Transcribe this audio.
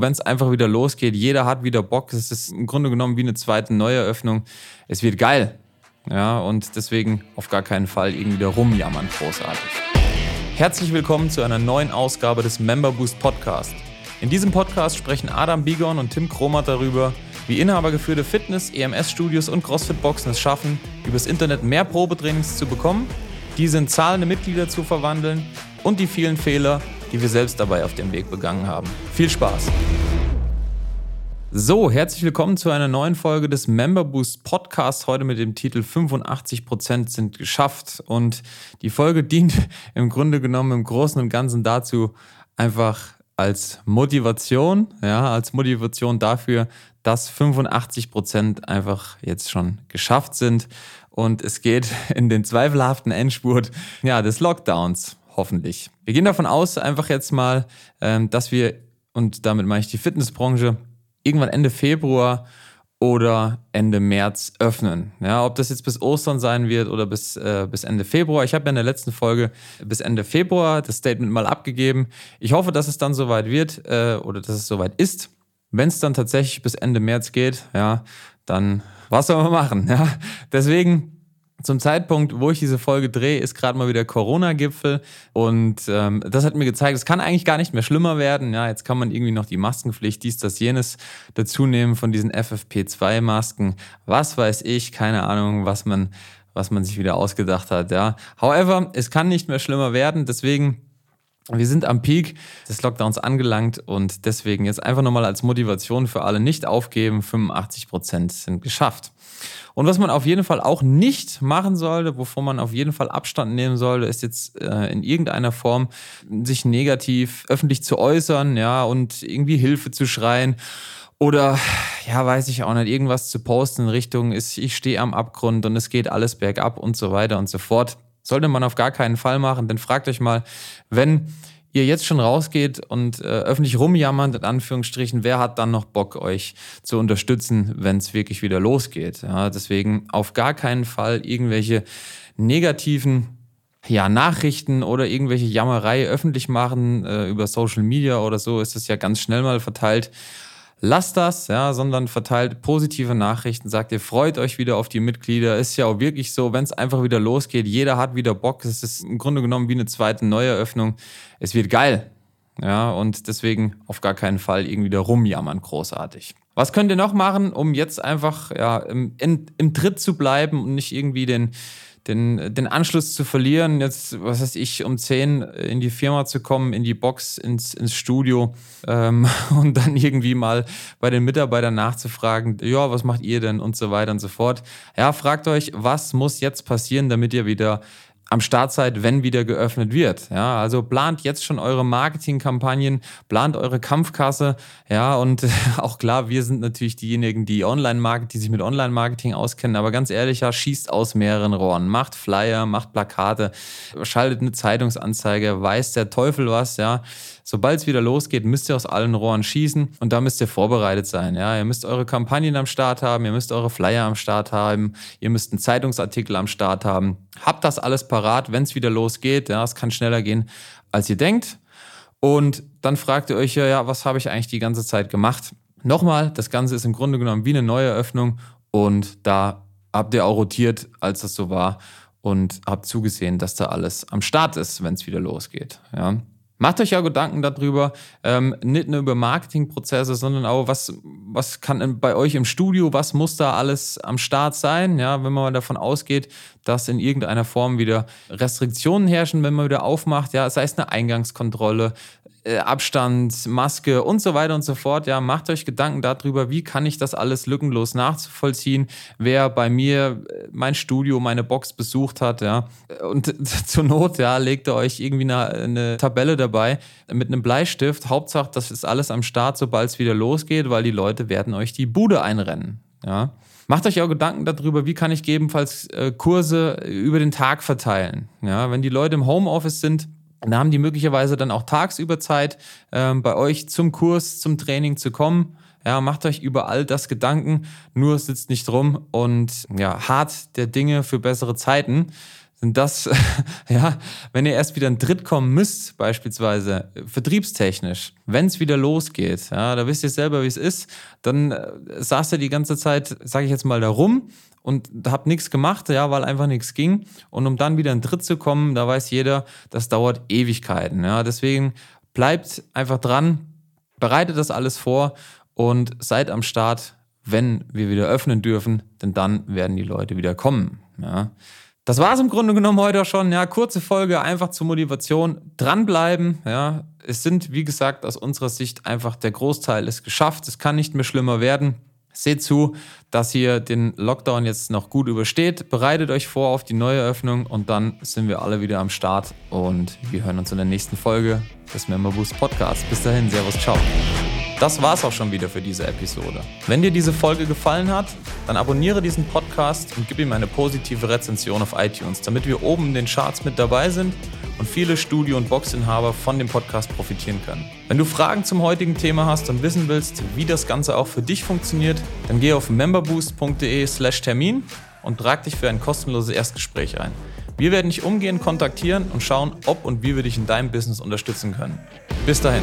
wenn es einfach wieder losgeht. Jeder hat wieder Bock. Es ist im Grunde genommen wie eine zweite Neueröffnung. Es wird geil. Ja, und deswegen auf gar keinen Fall irgendwie da rumjammern. Großartig. Herzlich willkommen zu einer neuen Ausgabe des Member Boost Podcast. In diesem Podcast sprechen Adam Bigon und Tim Kromat darüber, wie inhabergeführte Fitness-, EMS-Studios und CrossFit-Boxen es schaffen, übers Internet mehr Probetrainings zu bekommen, diese in zahlende Mitglieder zu verwandeln und die vielen Fehler, die wir selbst dabei auf dem Weg begangen haben. Viel Spaß! So, herzlich willkommen zu einer neuen Folge des Member Boost Podcasts. Heute mit dem Titel 85% sind geschafft. Und die Folge dient im Grunde genommen im Großen und Ganzen dazu, einfach als Motivation, ja, als Motivation dafür, dass 85% einfach jetzt schon geschafft sind. Und es geht in den zweifelhaften Endspurt ja, des Lockdowns hoffentlich. Wir gehen davon aus, einfach jetzt mal, ähm, dass wir, und damit meine ich die Fitnessbranche, irgendwann Ende Februar oder Ende März öffnen. Ja, ob das jetzt bis Ostern sein wird oder bis, äh, bis Ende Februar. Ich habe ja in der letzten Folge bis Ende Februar das Statement mal abgegeben. Ich hoffe, dass es dann soweit wird äh, oder dass es soweit ist. Wenn es dann tatsächlich bis Ende März geht, ja, dann was soll man machen? Ja? Deswegen zum Zeitpunkt, wo ich diese Folge drehe, ist gerade mal wieder Corona-Gipfel und ähm, das hat mir gezeigt, es kann eigentlich gar nicht mehr schlimmer werden. Ja, jetzt kann man irgendwie noch die Maskenpflicht, dies, das, jenes dazu nehmen von diesen FFP2-Masken. Was weiß ich, keine Ahnung, was man, was man sich wieder ausgedacht hat. Ja, however, es kann nicht mehr schlimmer werden. Deswegen wir sind am Peak des Lockdowns angelangt und deswegen jetzt einfach nochmal als Motivation für alle nicht aufgeben. 85 Prozent sind geschafft. Und was man auf jeden Fall auch nicht machen sollte, wovon man auf jeden Fall Abstand nehmen sollte, ist jetzt äh, in irgendeiner Form sich negativ öffentlich zu äußern, ja, und irgendwie Hilfe zu schreien. Oder, ja, weiß ich auch nicht, irgendwas zu posten in Richtung, ist, ich stehe am Abgrund und es geht alles bergab und so weiter und so fort. Sollte man auf gar keinen Fall machen, denn fragt euch mal, wenn ihr jetzt schon rausgeht und äh, öffentlich rumjammert, in Anführungsstrichen, wer hat dann noch Bock, euch zu unterstützen, wenn es wirklich wieder losgeht? Ja, deswegen auf gar keinen Fall irgendwelche negativen ja, Nachrichten oder irgendwelche Jammerei öffentlich machen äh, über Social Media oder so, ist es ja ganz schnell mal verteilt. Lasst das, ja, sondern verteilt positive Nachrichten, sagt ihr, freut euch wieder auf die Mitglieder. Ist ja auch wirklich so, wenn es einfach wieder losgeht, jeder hat wieder Bock. Es ist im Grunde genommen wie eine zweite Neueröffnung. Es wird geil. Ja, und deswegen auf gar keinen Fall irgendwie da rumjammern, großartig. Was könnt ihr noch machen, um jetzt einfach ja, im, in, im Tritt zu bleiben und nicht irgendwie den, den, den Anschluss zu verlieren, jetzt, was weiß ich, um 10 in die Firma zu kommen, in die Box, ins, ins Studio ähm, und dann irgendwie mal bei den Mitarbeitern nachzufragen, ja, was macht ihr denn und so weiter und so fort. Ja, fragt euch, was muss jetzt passieren, damit ihr wieder am Start seid, wenn wieder geöffnet wird. Ja, also plant jetzt schon eure Marketingkampagnen, plant eure Kampfkasse. Ja, und auch klar, wir sind natürlich diejenigen, die Online-Marketing, die sich mit Online-Marketing auskennen. Aber ganz ehrlich, ja, schießt aus mehreren Rohren, macht Flyer, macht Plakate, schaltet eine Zeitungsanzeige, weiß der Teufel was. Ja, sobald es wieder losgeht, müsst ihr aus allen Rohren schießen und da müsst ihr vorbereitet sein. Ja, ihr müsst eure Kampagnen am Start haben, ihr müsst eure Flyer am Start haben, ihr müsst einen Zeitungsartikel am Start haben. Habt das alles parat, wenn es wieder losgeht. Ja, es kann schneller gehen, als ihr denkt. Und dann fragt ihr euch ja, was habe ich eigentlich die ganze Zeit gemacht? Nochmal, das Ganze ist im Grunde genommen wie eine neue Eröffnung und da habt ihr auch rotiert, als das so war und habt zugesehen, dass da alles am Start ist, wenn es wieder losgeht. Ja. Macht euch ja Gedanken darüber, ähm, nicht nur über Marketingprozesse, sondern auch, was, was kann bei euch im Studio, was muss da alles am Start sein, ja, wenn man davon ausgeht, dass in irgendeiner Form wieder Restriktionen herrschen, wenn man wieder aufmacht, ja, sei es eine Eingangskontrolle, äh, Abstand, Maske und so weiter und so fort. Ja, macht euch Gedanken darüber, wie kann ich das alles lückenlos nachvollziehen, wer bei mir äh, mein Studio, meine Box besucht hat, ja. Und zur Not, ja, legt ihr euch irgendwie eine, eine Tabelle dabei mit einem Bleistift. Hauptsache, das ist alles am Start, sobald es wieder losgeht, weil die Leute werden euch die Bude einrennen, ja. Macht euch auch Gedanken darüber, wie kann ich gegebenenfalls äh, Kurse über den Tag verteilen. Ja, wenn die Leute im Homeoffice sind, da haben die möglicherweise dann auch tagsüber Zeit, ähm, bei euch zum Kurs, zum Training zu kommen. Ja, macht euch über all das Gedanken, nur sitzt nicht rum und ja, hart der Dinge für bessere Zeiten. Sind das, ja, wenn ihr erst wieder ein Dritt kommen müsst, beispielsweise vertriebstechnisch, wenn es wieder losgeht, ja, da wisst ihr selber, wie es ist, dann äh, saß ihr die ganze Zeit, sage ich jetzt mal, da rum und habt nichts gemacht, ja, weil einfach nichts ging. Und um dann wieder ein Dritt zu kommen, da weiß jeder, das dauert Ewigkeiten. Ja, deswegen bleibt einfach dran, bereitet das alles vor und seid am Start, wenn wir wieder öffnen dürfen, denn dann werden die Leute wieder kommen. Ja. Das war es im Grunde genommen heute auch schon. Ja, kurze Folge, einfach zur Motivation. Dranbleiben. Ja, es sind, wie gesagt, aus unserer Sicht einfach der Großteil ist geschafft. Es kann nicht mehr schlimmer werden. Seht zu, dass ihr den Lockdown jetzt noch gut übersteht. Bereitet euch vor auf die neue Öffnung und dann sind wir alle wieder am Start und wir hören uns in der nächsten Folge des Member Boost Podcasts. Bis dahin, Servus, ciao. Das war's auch schon wieder für diese Episode. Wenn dir diese Folge gefallen hat, dann abonniere diesen Podcast und gib ihm eine positive Rezension auf iTunes, damit wir oben in den Charts mit dabei sind und viele Studio- und Boxinhaber von dem Podcast profitieren können. Wenn du Fragen zum heutigen Thema hast und wissen willst, wie das Ganze auch für dich funktioniert, dann geh auf memberboost.de/termin und trag dich für ein kostenloses Erstgespräch ein. Wir werden dich umgehend kontaktieren und schauen, ob und wie wir dich in deinem Business unterstützen können. Bis dahin.